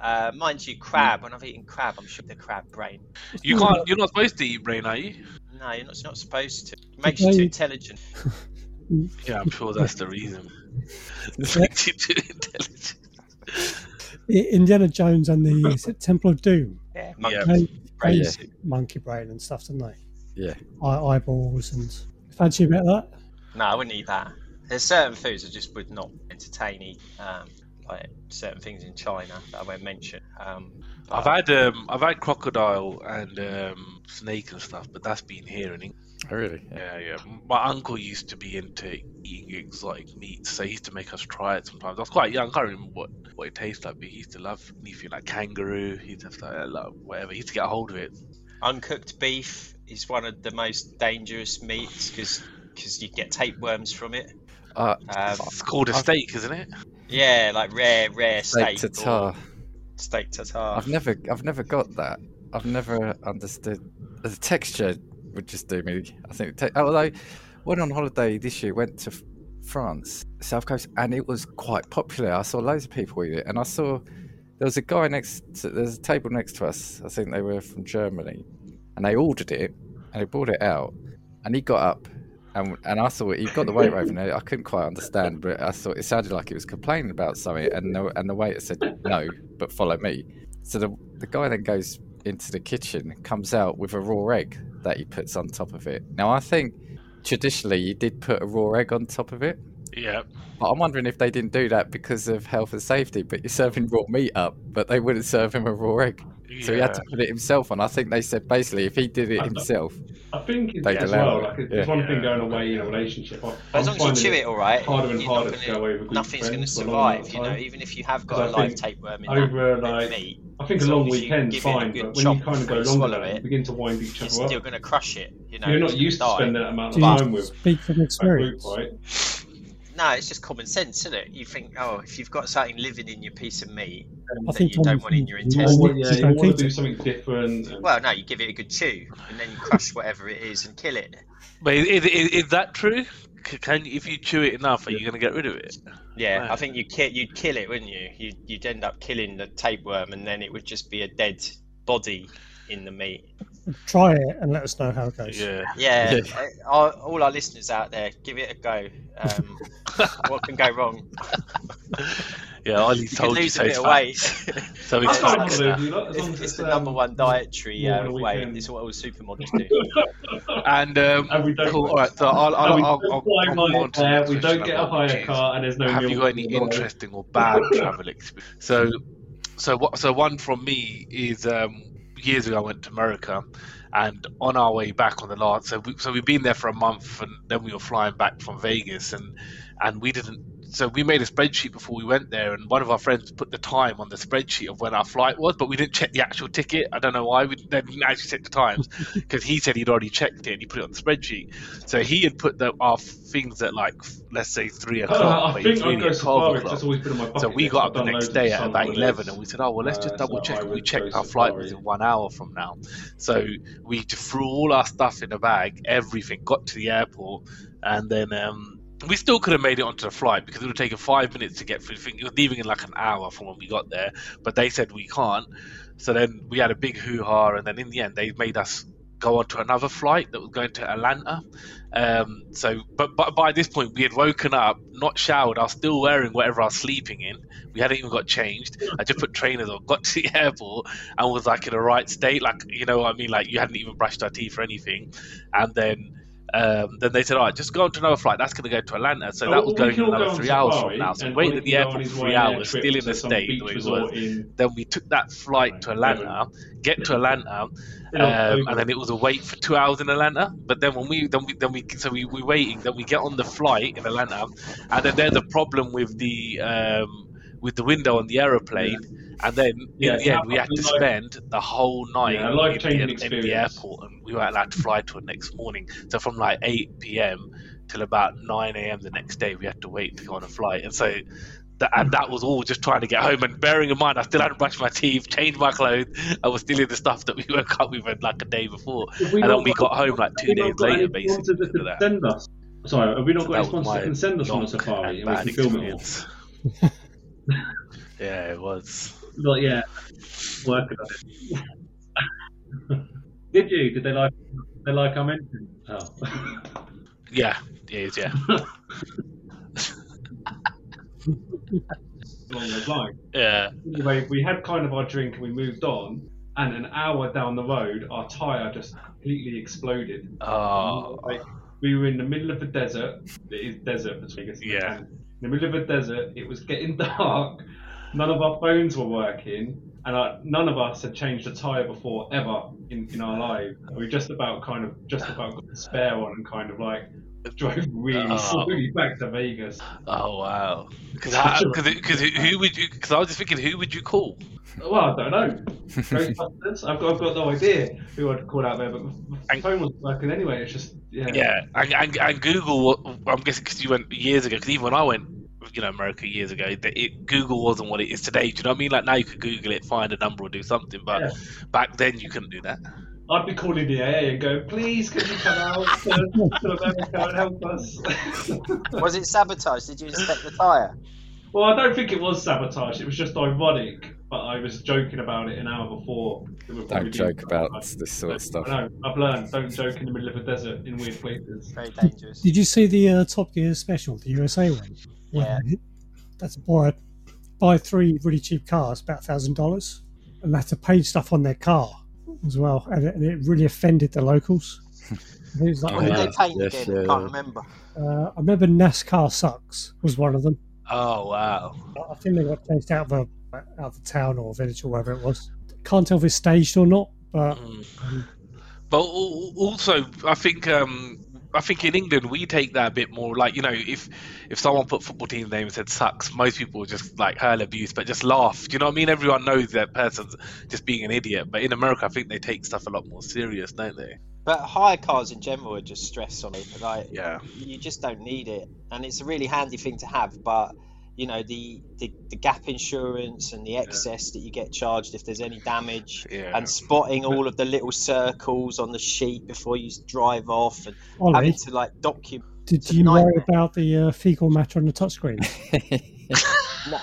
Uh, mind you, crab. When I've eaten crab, I'm sure the crab brain. You can't. You're not supposed to eat brain, are you? No, you're not, you're not supposed to. It makes you too intelligent. Yeah, I'm sure that's the reason. Yeah. Makes you too intelligent. Indiana Jones and the is it Temple of Doom. Yeah, Yeah. They, they Yeah. monkey brain and stuff, don't they? Yeah. Eye, eyeballs and fancy about that. No, I wouldn't eat that. There's certain foods I just would not entertain eating. Um, like certain things in China that I won't mention. Um, I've had um, I've had crocodile and um, snake and stuff, but that's been here in England. Oh, really? Yeah. Yeah, yeah. My uncle used to be into eating exotic meats, so he used to make us try it sometimes. I was quite young, I can't remember what, what it tastes like, but he used to love anything like kangaroo. He'd have to uh, like, whatever. He used to get a hold of it. uncooked beef is one of the most dangerous meats because you get tapeworms from it. Uh, Um, It's called a I've- steak, isn't it? yeah, like rare, rare steak steak. tartar. Steak tartare. I've never, I've never got that. I've never understood. The texture would just do me. I think. Te- although, went on holiday this year, went to France, South Coast, and it was quite popular. I saw loads of people eat it, and I saw there was a guy next. To, there's a table next to us. I think they were from Germany, and they ordered it, and they brought it out, and he got up. And, and I thought he got the waiter over there. I couldn't quite understand, but I thought it sounded like he was complaining about something. And the, and the waiter said, "No, but follow me." So the the guy then goes into the kitchen, comes out with a raw egg that he puts on top of it. Now I think traditionally you did put a raw egg on top of it, Yeah. but I'm wondering if they didn't do that because of health and safety. But you're serving raw meat up, but they wouldn't serve him a raw egg, so he had to put it himself on. I think they said basically if he did it I himself, I think it's They'd as allow well. it, Like it's yeah. one thing going away in a relationship. I, But as long as you chew it all right, harder and harder to gonna- go away with a nothing's going to friends for a long amount survive. You know, even if you have got a I live think tapeworm in over, that like, meat, I think a long long as weekend's give it a fine, but when you kind of go before you longer, swallow you it, begin to wind each other up. you're still going to crush it. You know, You're not used to die. spending that amount of time with speak from a group, experience? right? No, it's just common sense, isn't it? You think, oh, if you've got something living in your piece of meat I that think you don't common want in your sense. You want, yeah, you want to do something different. And, well, no, you give it a good chew and then you crush whatever it is and kill it. But is, is, is that true? Can if you chew it enough, are you going to get rid of it? Yeah, Right. I think you'd kill, you'd kill it, wouldn't you? You'd, you'd end up killing the tapeworm and then it would just be a dead body in the meat. Try it and let us know how it goes. Yeah. Yeah, Yeah. our, all our listeners out there, give it a go. Um, what can go wrong? Yeah, Ollie You can told you lose so. a bit of weight. So I it's can't like, believe you lot, as long it's, it's it's, the number um, one dietary uh, on way. weekend. It's what all supermodels do. and um, And we don't- cool. All right, so I'll, I'll, we I'll, don't I'll, I'll move my on to the we don't get a got, hire car, and there's no Have you got any interesting or bad travel experience? So, so what? So one from me is um, years ago I went to America, and on our way back on the last, so we, so we've been there for a month, and then we were flying back from Vegas, and and we didn't. So we made a spreadsheet before we went there, and one of our friends put the time on the spreadsheet of when our flight was, but we didn't check the actual ticket. I don't know why we didn't actually check the times because he said he'd already checked it and he put it on the spreadsheet. So he had put the, our things at like let's say three o'clock, don't know, I think I'd go at twelve o'clock. always been on my So we got up the next day at about holidays. 11 and we said, oh, well, let's just Uh, double so check. We checked our flight was in one hour from now. So we threw all our stuff in a bag, everything, got to the airport, and then um, we still could have made it onto the flight because it would have taken five minutes to get through. It was leaving in like an hour from when we got there, but they said we can't. So then we had a big hoo ha, and then in the end, they made us go on to another flight that was going to Atlanta. Um, so, but, but by this point, we had woken up, not showered. I was still wearing whatever I was sleeping in. We hadn't even got changed. I just put trainers on, got to the airport, and was like in the right state. Like, you know what I mean? Like, you hadn't even brushed our teeth or anything. And then. Um, then they said, "All right, just go on to another flight. That's going to go to Atlanta." So Oh, that was going go another three hours from now. So waited at the can go on airport for three hours, still in the state the way it was. in- Then we took that flight to Atlanta, get to Atlanta, um, and then it was a wait for two hours in Atlanta. But then when we then we then we so we we waiting, then we get on the flight in Atlanta, and then there's a problem with the um, with the window on the aeroplane, and then in Yeah, the end we had to like- spend the whole night Yeah, a in, the, in the airport, and we weren't allowed to fly till the next morning. So from like 8 p.m. till about 9 a.m. the next day, we had to wait to go on a flight, and so. That, and that was all just trying to get home. And bearing in mind, I still hadn't brushed my teeth, changed my clothes. I was still in the stuff that we woke up with like a day before. And then we got home like two have we not days later, basically. sponsors that for that. send us? Sorry, have we not So got that any was sponsors that can send us on a safari and and we bad can film it all? experience. yeah, it was. But yeah, working on it. Did you? Did they like? They like our mention? Oh. Yeah, it is. Yeah, Along those lines. yeah. Anyway, we had kind of our drink and we moved on, and an hour down the road, our tyre just completely exploded. Oh, Like, we were in the middle of the desert. It is desert between us. Yeah. In the middle of a desert, it was getting dark. None of our phones were working, and uh, none of us had changed a tyre before ever in, in our lives. We just about kind of just about got the spare one and kind of like drove really Oh. slowly back to Vegas. oh wow. Because because who would you? Because I was just thinking, who would you call? Well, I don't know. Ghostbusters? I've got, I've got no idea who I'd call out there, but my And- phone wasn't working anyway. It's just yeah. Yeah, and, and, and Google. I'm guessing because you went years ago. Because even when I went, you know, America years ago, that it, Google wasn't what it is today. Do you know what I mean? Like now you could Google it, find a number, or do something. But Yeah. back then you couldn't do that. I'd be calling the AA and go, please, can you come out to, to America and help us? Was it sabotage? Did you inspect the tyre? well, I don't think it was sabotage. It was just ironic, but I was joking about it an hour before. It would probably Don't joke about sabotage. this sort of stuff. I know. I've learned. Don't joke in the middle of a desert in weird places. Very dangerous. Did you see the uh, Top Gear special, the USA one? Yeah. That's a buy buy three really cheap cars, about thousand dollars, and they had to pay stuff on their car as well, and it, and it really offended the locals. it was like, Oh, What did yeah. they paint Yes, again? yeah, I can't remember. uh, I remember NASCAR sucks was one of them. Oh wow. I think they got chased out of the out of the town or village or wherever it was. Can't tell if it's staged or not, but Mm. um, But also, I think um, I think in England we take that a bit more. Like you know, if if someone put football team name and said sucks, most people just like hurl abuse, but just laugh. Do you know what I mean? Everyone knows that person's just being an idiot. But in America, I think they take stuff a lot more serious, don't they? But hire cars in general are just stress on me. Like Yeah. you just don't need it, and it's a really handy thing to have. But you know the the, the gap insurance and the excess that you get charged if there's any damage, Yeah. and spotting all of the little circles on the sheet before you drive off, and Ollie, having to like document. did it's a you worry about the uh, fecal matter on the touchscreen? No,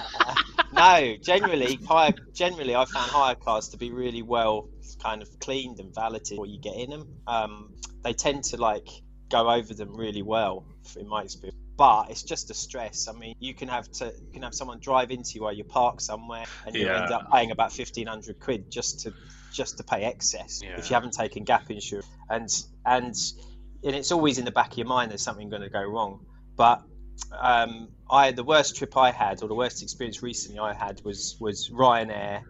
no, generally, hire, generally, I found hire cars to be really well kind of cleaned and valeted before you get in them. Um, they tend to like go over them really well, in my experience. But it's just a stress. I mean, you can have to you can have someone drive into you while you park somewhere, and you Yeah. end up paying about fifteen hundred quid just to just to pay excess Yeah. if you haven't taken gap insurance. And and and it's always in the back of your mind there's something going to go wrong. But um, I the worst trip I had, or the worst experience recently I had, was was Ryanair.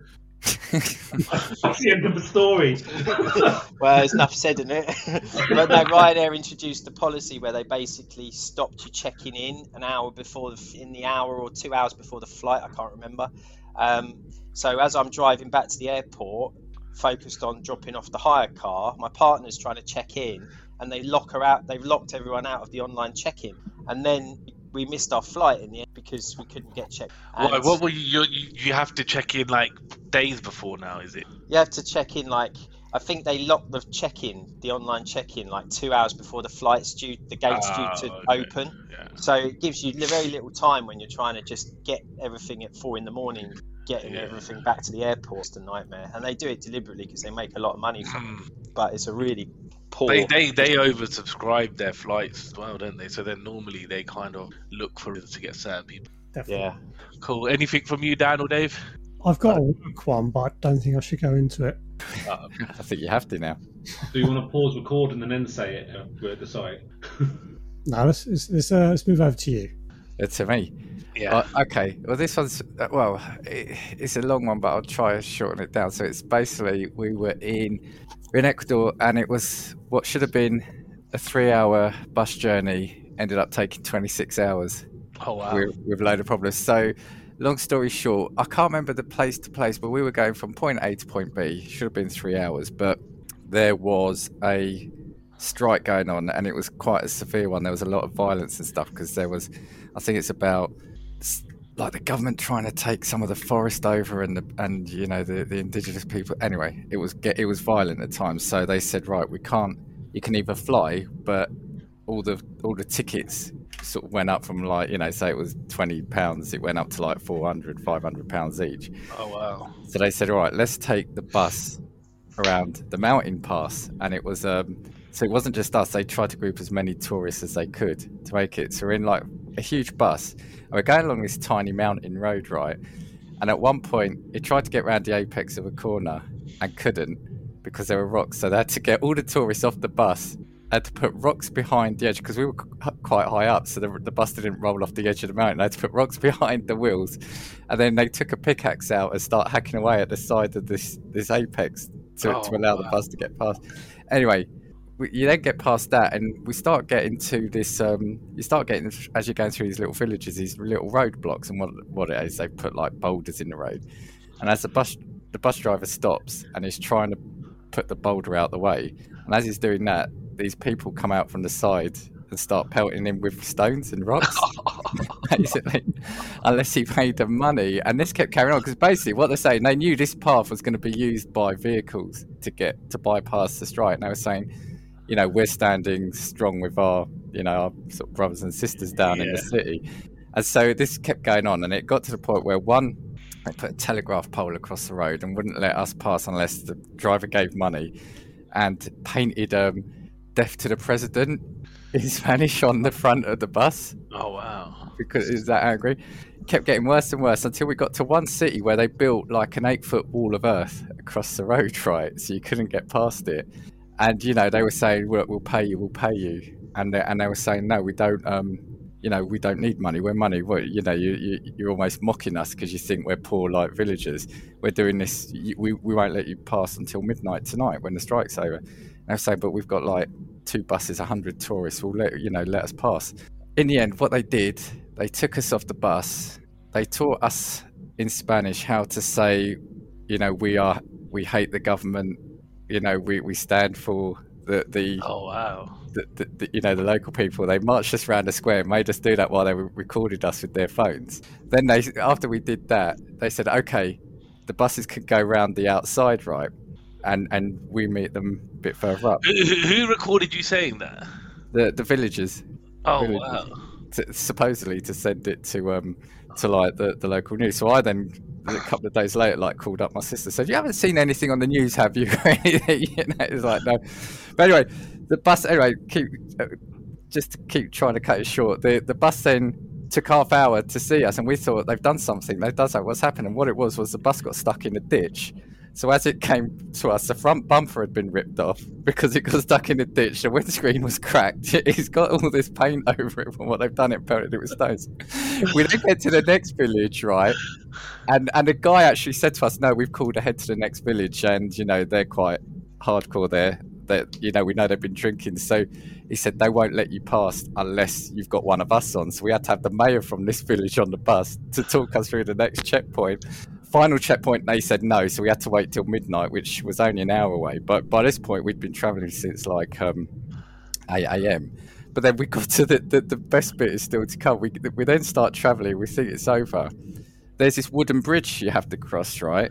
That's the end of the story. Well, there's enough said in it. but no, Ryanair introduced a policy where they basically stopped you checking in an hour before the in the hour or two hours before the flight. I can't remember. Um, so as I'm driving back to the airport, focused on dropping off the hire car, my partner's trying to check in, and they lock her out. They've locked everyone out of the online check-in, and then we missed our flight in the end because we couldn't get checked. What, And what were you, you? You have to check in like days before now, is it? You have to check in like I think they lock the check-in, the online check-in, like two hours before the flight's due, the gates Ah, due to okay. open. Yeah. So it gives you very little time when you're trying to just get everything at four in the morning, getting Yeah. everything back to the airport. It's a nightmare, and they do it deliberately because they make a lot of money from Hmm. it. But it's a really poor. They, they they oversubscribe their flights as well, don't they? So then normally they kind of look for it to get certain people. Definitely. yeah. Cool. Anything from you, Dan or Dave? I've got a work one, but I don't think I should go into it. Uh, I think you have to now. Do you want to pause recording and then say it? Uh, we'll decide. No, let's let's, let's, uh, let's move over to you. It's to me. Yeah. Uh, okay. Well, this one's uh, well, it, it's a long one, but I'll try to shorten it down. So it's basically we were in in Ecuador, and it was what should have been a three-hour bus journey ended up taking 26 hours oh wow. with, with a load of problems. So, long story short, I can't remember the place to place, but we were going from point A to point B. Should have been three hours, but there was a strike going on, and it was quite a severe one. There was a lot of violence and stuff because there was, I think it's about like the government trying to take some of the forest over and the, and you know the, the indigenous people. Anyway, it was get it was violent at times. So they said, right, we can't. You can either fly, but all the all the tickets sort of went up from like you know say it was 20 pounds it went up to like 400 500 pounds each Oh wow. so they said all right let's take the bus around the mountain pass and it was um so it wasn't just us they tried to group as many tourists as they could to make it so we're in like a huge bus. And we're going along this tiny mountain road right? And at one point it tried to get round the apex of a corner and couldn't because there were rocks. So they had to get all the tourists off the bus. Had to put rocks behind the edge because we were quite high up, so the, the bus didn't roll off the edge of the mountain. They had to put rocks behind the wheels, and then they took a pickaxe out and start hacking away at the side of this this apex to, Oh, to allow the bus to get past. Anyway, we, you then get past that, and we start getting to this. Um, you start getting as you're going through these little villages, these little roadblocks, and what what it is, they put like boulders in the road, and as the bus the bus driver stops and is trying to put the boulder out the way, and as he's doing that, these people come out from the side and start pelting him with stones and rocks, basically, unless he paid them money. And this kept carrying on because basically what they're saying, they knew this path was going to be used by vehicles to get to bypass the strike. And they were saying, you know, we're standing strong with our, you know, our sort of brothers and sisters down in the city. And so this kept going on, and it got to the point where one, they put a telegraph pole across the road and wouldn't let us pass unless the driver gave money, and painted um, "Death to the President" in Spanish on the front of the bus Oh wow. because it was that angry. Kept getting worse and worse until we got to one city where they built like an eight foot wall of earth across the road, right? So you couldn't get past it. And you know they were saying, "Look, we'll pay you, we'll pay you," and they, and they were saying, "No, we don't. Um, you know, we don't need money. We're money. What you know, you, you you're almost mocking us because you think we're poor like villagers. We're doing this. We we won't let you pass until midnight tonight when the strike's over." And they were "But we've got like two buses, hundred tourists. Will let you know let us pass." In the end, what they did, they took us off the bus. They taught us in Spanish how to say, you know, we are we hate the government. You know, we, we stand for the the Oh wow. the, the, the, you know the local people they marched us around the square and made us do that while they recorded us with their phones then they after we did that they said okay the buses could go round the outside right and and we meet them a bit further up Who, who recorded you saying that? the the villagers Oh Really? wow. to, supposedly to send it to um to like the, the local news so i then a couple of days later like called up my sister said you haven't seen anything on the news have you? It's like no. But anyway the bus anyway keep uh, just keep trying to cut it short the the bus then took half hour to see us and we thought they've done something they've done something. What's happened and what it was was the bus got stuck in a ditch So as it came to us, the front bumper had been ripped off because it got stuck in a ditch. The windscreen was cracked. He's got all this paint over it from what they've done. It pelted it with stones. we then get to the next village, right? And and the guy actually said to us, "No, we've called ahead to the next village, and you know they're quite hardcore there. That you know we know they've been drinking, so." He said they won't let you pass unless you've got one of us on. So we had to have the mayor from this village on the bus to talk us through the next checkpoint final checkpoint they said no so we had to wait till midnight which was only an hour away. But by this point we'd been traveling since like um 8 a.m but then we got to the, the, the best bit is still to come. We, we then start traveling we think it's over. There's this wooden bridge you have to cross right?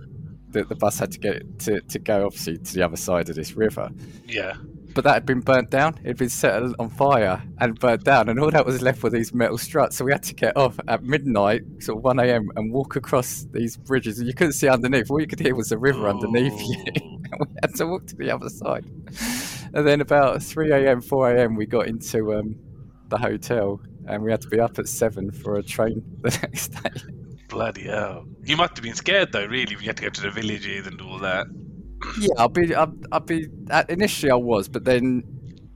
That the bus had to get to, to go obviously to the other side of this river. Yeah. But that had been burnt down. It had been set on fire and burnt down, and all that was left were these metal struts. So we had to get off at midnight, sort of 1 a.m., and walk across these bridges. And you couldn't see underneath. All you could hear was the river underneath you. and we had to walk to the other side. And then about 3 a.m., 4 a.m., we got into um, the hotel, and we had to be up at 7 for a train the next day. Bloody hell. You must have been scared though, really, when you had to go to the villages and do all that. Yeah, I'll be, I'll, I'll be. uh, Initially, I was, but then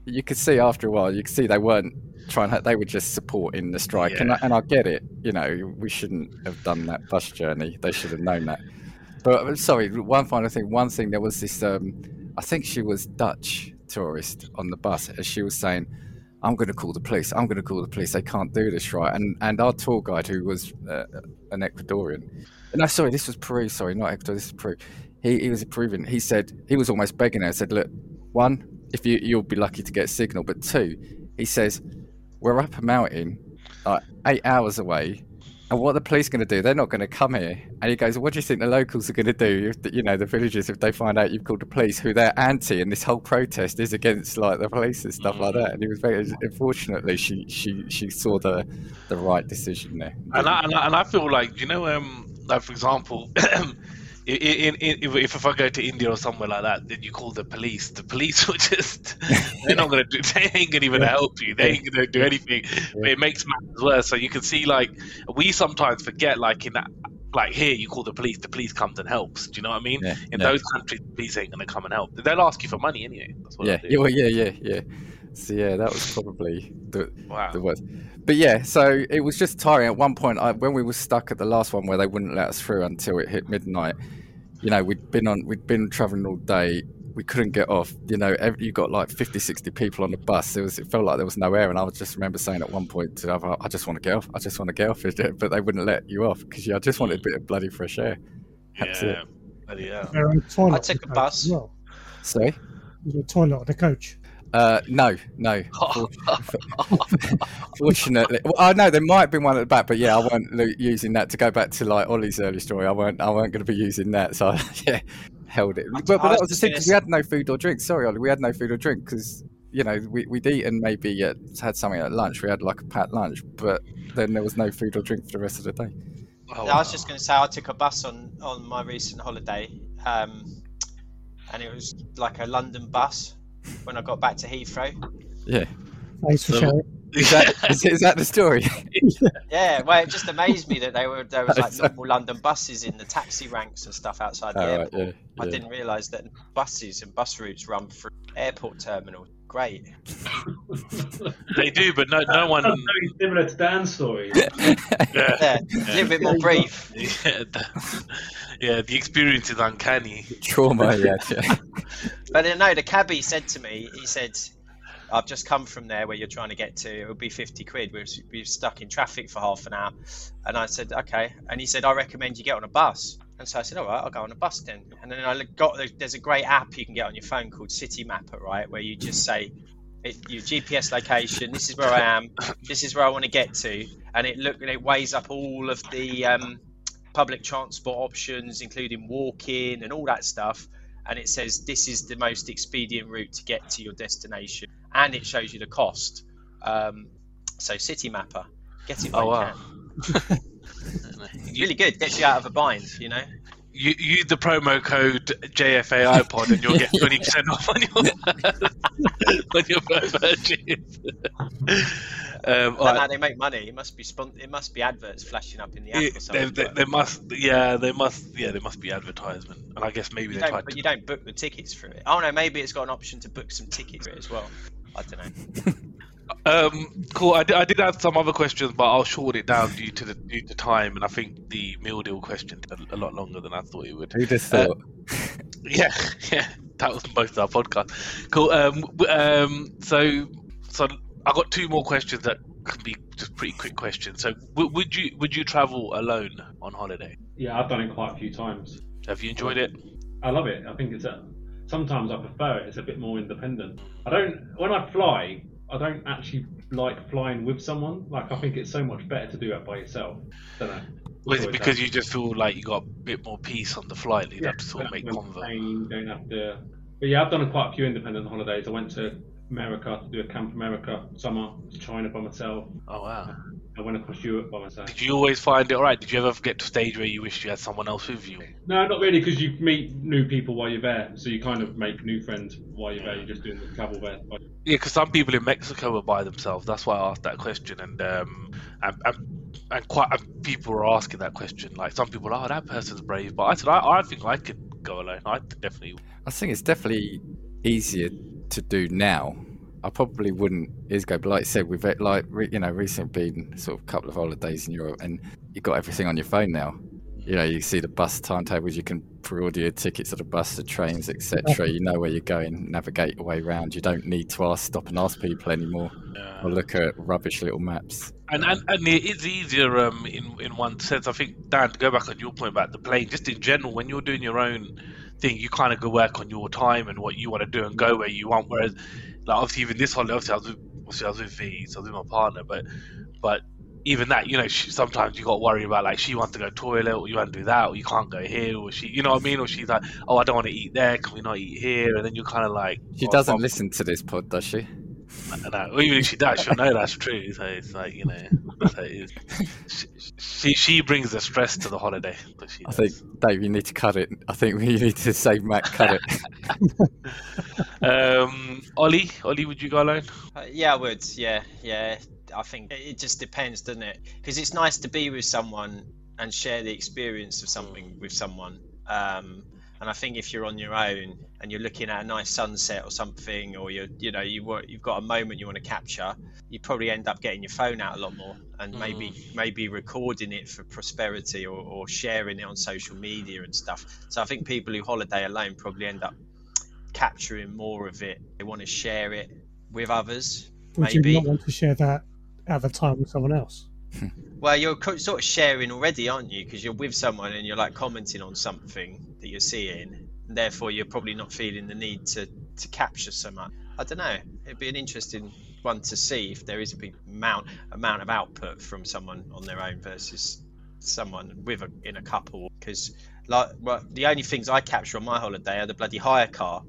you could see after a while, you could see they weren't trying. To, they were just supporting the strike, and I, and I get it. You know, we shouldn't have done that bus journey. They should have known that. But uh, sorry, one final thing. One thing, there was this. Um, I think she was Dutch tourist on the bus, as she was saying. I'm going to call the police. I'm going to call the police. They can't do this, right? And and our tour guide, who was uh, an Ecuadorian, no, sorry, this was Peru. Sorry, not Ecuador. This is Peru. He, he was a Peruvian. He said he was almost begging her. Said, look, one, if you you'll be lucky to get signal, but two, he says we're up a mountain, like eight hours away, and what the police going to do? They're not going to come here. And he goes, what do you think the locals are going to do? If the, you know the villagers, if they find out you've called the police, who they're anti, and this whole protest is against like the police and stuff like that. And he was very. Unfortunately, she she she saw the the right decision there. And I, and I, and I feel like, you know, um, like for example, in, in, if, if I go to India or somewhere like that, then you call the police. The police will just, they're not going to do, they ain't going to even help you. They ain't going to do anything. But it makes matters worse. So you can see, like, we sometimes forget, like, in that, like here, you call the police, the police comes and helps. Do you know what I mean? Yeah, In yeah. those countries, the police ain't going to come and help. They'll ask you for money anyway. That's what yeah, yeah, well, yeah, yeah, yeah. So yeah, that was probably the Wow. the worst. But yeah, so it was just tiring. At one point, I, when we were stuck at the last one where they wouldn't let us through until it hit midnight, you know, we'd been on, we'd been traveling all day. We couldn't get off. You know, every, you got like 50, 60 people on the bus. It was, it felt like there was no air. And I just remember saying at one point to the other, I just want to get off. I just want to get off. But they wouldn't let you off because I just wanted a mm. bit of bloody fresh air. That's it. Yeah. Bloody hell. Toilet I took a bus. as Well. Sorry. There's a toilet on the coach. Uh, no, no. Fortunately, well, I know there might have been one at the back, but yeah, I weren't lo- using that to go back to like Ollie's early story. I weren't, I weren't going to be using that, so yeah, held it. But, but that was was the thing gonna 'cause we had no food or drink. Sorry, Ollie, we had no food or drink because you know we we'd eaten maybe at, had something at lunch. We had like a packed lunch, but then there was no food or drink for the rest of the day. Oh, I was just going to say I took a bus on on my recent holiday, um, and it was like a London bus when I got back to Heathrow. Yeah, Thanks for So- sharing. is that is, is that the story? Yeah, well, it just amazed me that they were there was like normal London buses in the taxi ranks and stuff outside the All right, airport. yeah, I didn't realise that buses and bus routes run through airport terminals. Great. they do, but no, no one. Very similar to Dan's story. Yeah. Yeah, a little bit more brief. Yeah, the, yeah, the experience is uncanny. Trauma, yeah, yeah. But uh, no, the cabbie said to me, he said, I've just come from there where you're trying to get to. It would be 50 quid. We're, we're stuck in traffic for half an hour. And I said, okay. And he said, I recommend you get on a bus. And so I said, all right, I'll go on a bus then. And then I got, there's a great app you can get on your phone called Citymapper, right? Where you just say, it, your GPS location, this is where I am, this is where I want to get to. And it look, and it weighs up all of the um, public transport options, including walking and all that stuff and it says this is the most expedient route to get to your destination, and it shows you the cost. Um, so Citymapper, get it Oh, wow. can. It's really good. Gets you out of a bind, you know. you use the promo code JFAI pod and you'll get twenty percent off on your on your first purchase. um, I don't right. how they make money. It must be spon- It must be adverts flashing up in the app Yeah, or something. there, but there must, yeah, there must, yeah, there must be advertisement, and I guess maybe you they don't, tried but to you don't book the tickets for it. Oh no, maybe it's got an option to book some tickets for it as well. I don't know. Um, cool. I did, I did have some other questions, but I'll short it down due to the due to time, and I think the meal deal question a, a lot longer than I thought it would. Who just Uh, thought? Yeah, yeah, that was most of our podcast. Cool. Um, um, so, so I got two more questions that can be just pretty quick questions. So, w- would you would you travel alone on holiday? Yeah, I've done it quite a few times. Have you enjoyed it? I love it. I think it's a, sometimes I prefer it. It's a bit more independent. I don't when I fly. I don't actually like flying with someone. Like I think it's so much better to do it by yourself. Don't know. It because you just feel like you got a bit more peace on the flight? You Yeah, have to sort of make don't have to convo. Don't have to. But yeah, I've done quite a few independent holidays. I went to America to do a Camp America summer, to China by myself. Oh wow! I went across Europe by myself. Did you always find it alright? Did you ever get to a stage where you wish you had someone else with you? No, not really, because you meet new people while you're there. So you kind of make new friends while you're there. You're just doing the travel there. Yeah, because some people in Mexico are by themselves. That's why I asked that question, and um, and, and, and quite and people were asking that question. Like some people, oh, that person's brave, but I said, I, I think I could go alone. I definitely. I think it's definitely easier to do now. I probably wouldn't years ago, but like you said, we've had, like re- you know recently been sort of a couple of holidays in Europe, and you've got everything on your phone now. You know, you see the bus timetables, you can pre-order your tickets of the bus, the trains, etc. You know where you're going, navigate your way around. You don't need to ask, stop and ask people anymore, or look at rubbish little maps. And, and and it is easier um, in in one sense. I think Dan, to go back on your point about the plane, just in general, when you're doing your own thing, you kind of go work on your time and what you want to do and go where you want. Whereas, like obviously, even this holiday, obviously, I was with, obviously I was with V, so I was with my partner, but but even that, you know, she, sometimes you got to worry about like she wants to go toilet, or you want to do that, or you can't go here, or she, you know what I mean, or she's like, oh, I don't want to eat there, can we not eat here? And then you're kind of like, She oh, doesn't well, listen to this pod, does she? No, or even if she does, she'll know that's true. So it's like you know, that's how it is. She, she she brings the stress to the holiday. But she I think Dave, you need to cut it. I think we need to say Matt cut it. Um, Ollie, Ollie, would you go alone? Uh, yeah, I would. Yeah, yeah. I think it- it just depends, doesn't it? Because it's nice to be with someone and share the experience of something with someone. Um, and I think if you're on your own and you're looking at a nice sunset or something, or you're, you know, you wa- you've got a moment you want to capture, you probably end up getting your phone out a lot more and maybe mm. maybe recording it for prosperity or, or sharing it on social media and stuff. So I think people who holiday alone probably end up capturing more of it. They want to share it with others. Would Maybe. you not want to share that at the time with someone else? Well, you're sort of sharing already, aren't you? Because you're with someone and you're like commenting on something that you're seeing, and therefore you're probably not feeling the need to to capture so much. I don't know. It'd be an interesting one to see if there is a big amount amount of output from someone on their own versus someone with a in a couple. Because like, well, the only things I capture on my holiday are the bloody hire car,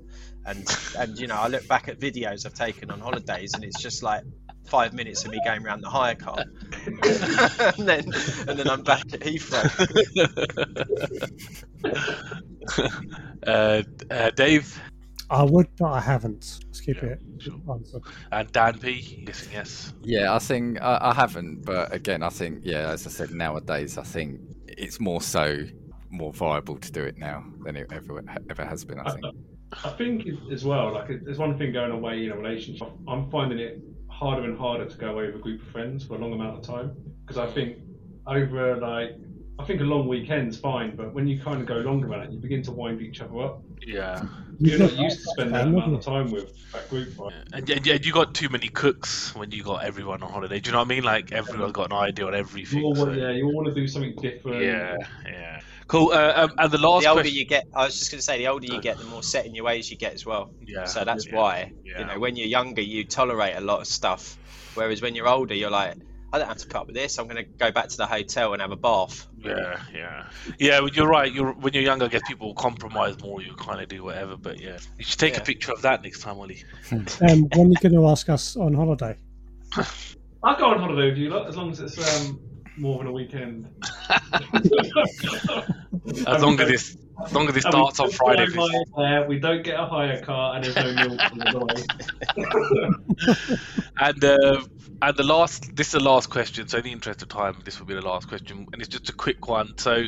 and and you know I look back at videos I've taken on holidays, and it's just like five minutes of me going around the hire car, and then and then I'm back at Heathrow. uh, uh, Dave I would, but I haven't. Let's keep Yeah, it. sure. answer. and Dan P. Guessing yes. Yeah, I think I, I haven't, but again, I think yeah, as I said, nowadays I think it's more so more viable to do it now than it ever ever has been. I think. I think as well, like there's one thing going away in a relationship. I'm finding it harder and harder to go away with a group of friends for a long amount of time because I think over like I think a long weekend's fine, but when you kind of go longer than it, you begin to wind each other up. Yeah. You're not used to that spending that amount of time with that group. Right? And, and, and you got too many cooks when you got everyone on holiday. Do you know what I mean? Like everyone's got an idea on You everything. all so- yeah, you all want to do something different. yeah, yeah. Cool. Uh, um, and the last the older question. you get, I was just going to say, the older you get, the more set in your ways you get as well. Yeah. So that's yeah, why, yeah. you know, when you're younger, you tolerate a lot of stuff, whereas when you're older, you're like, I don't have to put up with this. I'm going to go back to the hotel and have a bath. Yeah, yeah, yeah. well, You're right. You're when you're younger, I guess people will compromise more. You kind of do whatever. But yeah, you should take a picture of that next time, Ollie. Um, when are you going to ask us on holiday? I'll go on holiday with you lot as long as it's um, more than a weekend. As long as this, as long as it And we starts on don't Friday. get a hire car, we don't get a hire car, and there's no milk on the way. And uh, and the last, this is the last question. So in the interest of time, this will be the last question, and it's just a quick one. So,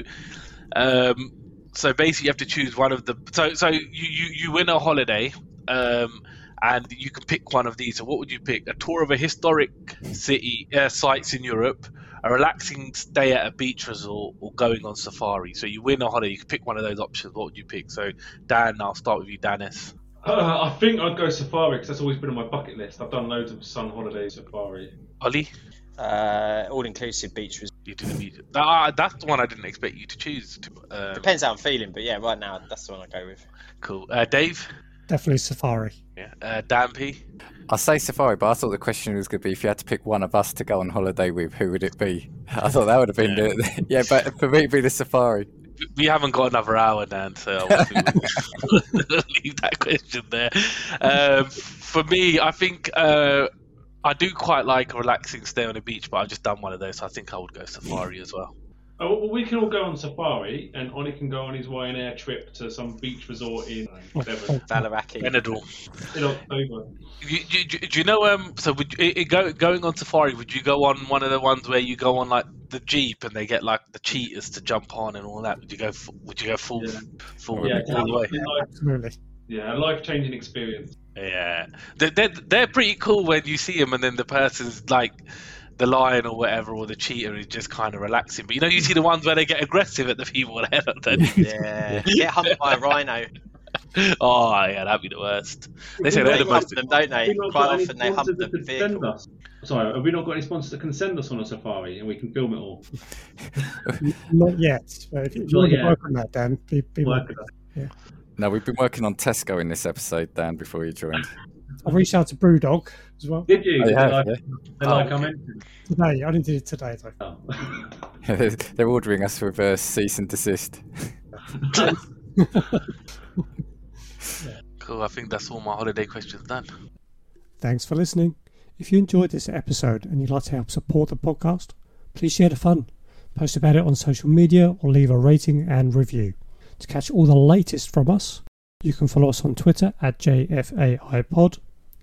um, so basically, you have to choose one of the. So so you you, you win a holiday, um, and you can pick one of these. So what would you pick? A tour of a historic city uh, sites in Europe. A relaxing stay at a beach resort or going on safari. So you win a holiday. You can pick one of those options. What would you pick? So Dan, I'll start with you, Dennis. Uh, I think I'd go safari because that's always been on my bucket list. I've done loads of sun holiday safari. Ollie. Uh, all inclusive beach was You did immediate. Ah, that's the one I didn't expect you to choose. To, um, depends how I'm feeling, but yeah, right now that's the one I go with. Cool. Uh, Dave. Definitely Safari. Yeah. Uh, Dan P. I say safari, but I thought the question was going to be if you had to pick one of us to go on holiday with, who would it be? I thought that would have been Yeah. the yeah, but for me, it'd be the safari. We haven't got another hour, Dan, so I'll leave that question there. Um, for me, I think uh, I do quite like a relaxing stay on the beach, but I've just done one of those, so I think I would go safari as well. Oh, well, we can all go on safari, and Oni can go on his Ryanair trip to some beach resort in Devon Valaraki. Benadryl. in October. You, you, do you know? Um, so would you, it, go, going on safari? Would you go on one of the ones where you go on like the jeep and they get like the cheetahs to jump on and all that? Would you go? f- Would you go full, Yeah. full Yeah, all the way? Absolutely. yeah, a life-changing experience. Yeah, they're, they're, they're pretty cool when you see them, and then the person's like the lion or whatever, or the cheetah is just kind of relaxing. But you know, you see the ones where they get aggressive at the people. They're not done. Yeah, get humped by a rhino. oh yeah, that'd be the worst. They say they're the most. them, don't they? Have we not Quite got any often they hump sponsors the that could send us? Sorry, have we not got any sponsors that can send us on a safari and we can film it all? Not yet. But if, if you Not want to work on that, Dan, be, be my- Work it out. No, we've been working on Tesco in this episode, Dan, before you joined. I've reached out to Brewdog as well Did you? Oh, you have, like, yeah? they Oh, like I okay. mentioned. today. I didn't do it today though. Oh. They're ordering us with a cease and desist. Cool. I think that's all my holiday questions done. Thanks for listening. If you enjoyed this episode and you'd like to help support the podcast, please share the fun. Post about it on social media or leave a rating and review. To catch all the latest from us, you can follow us on Twitter at JFAIPod.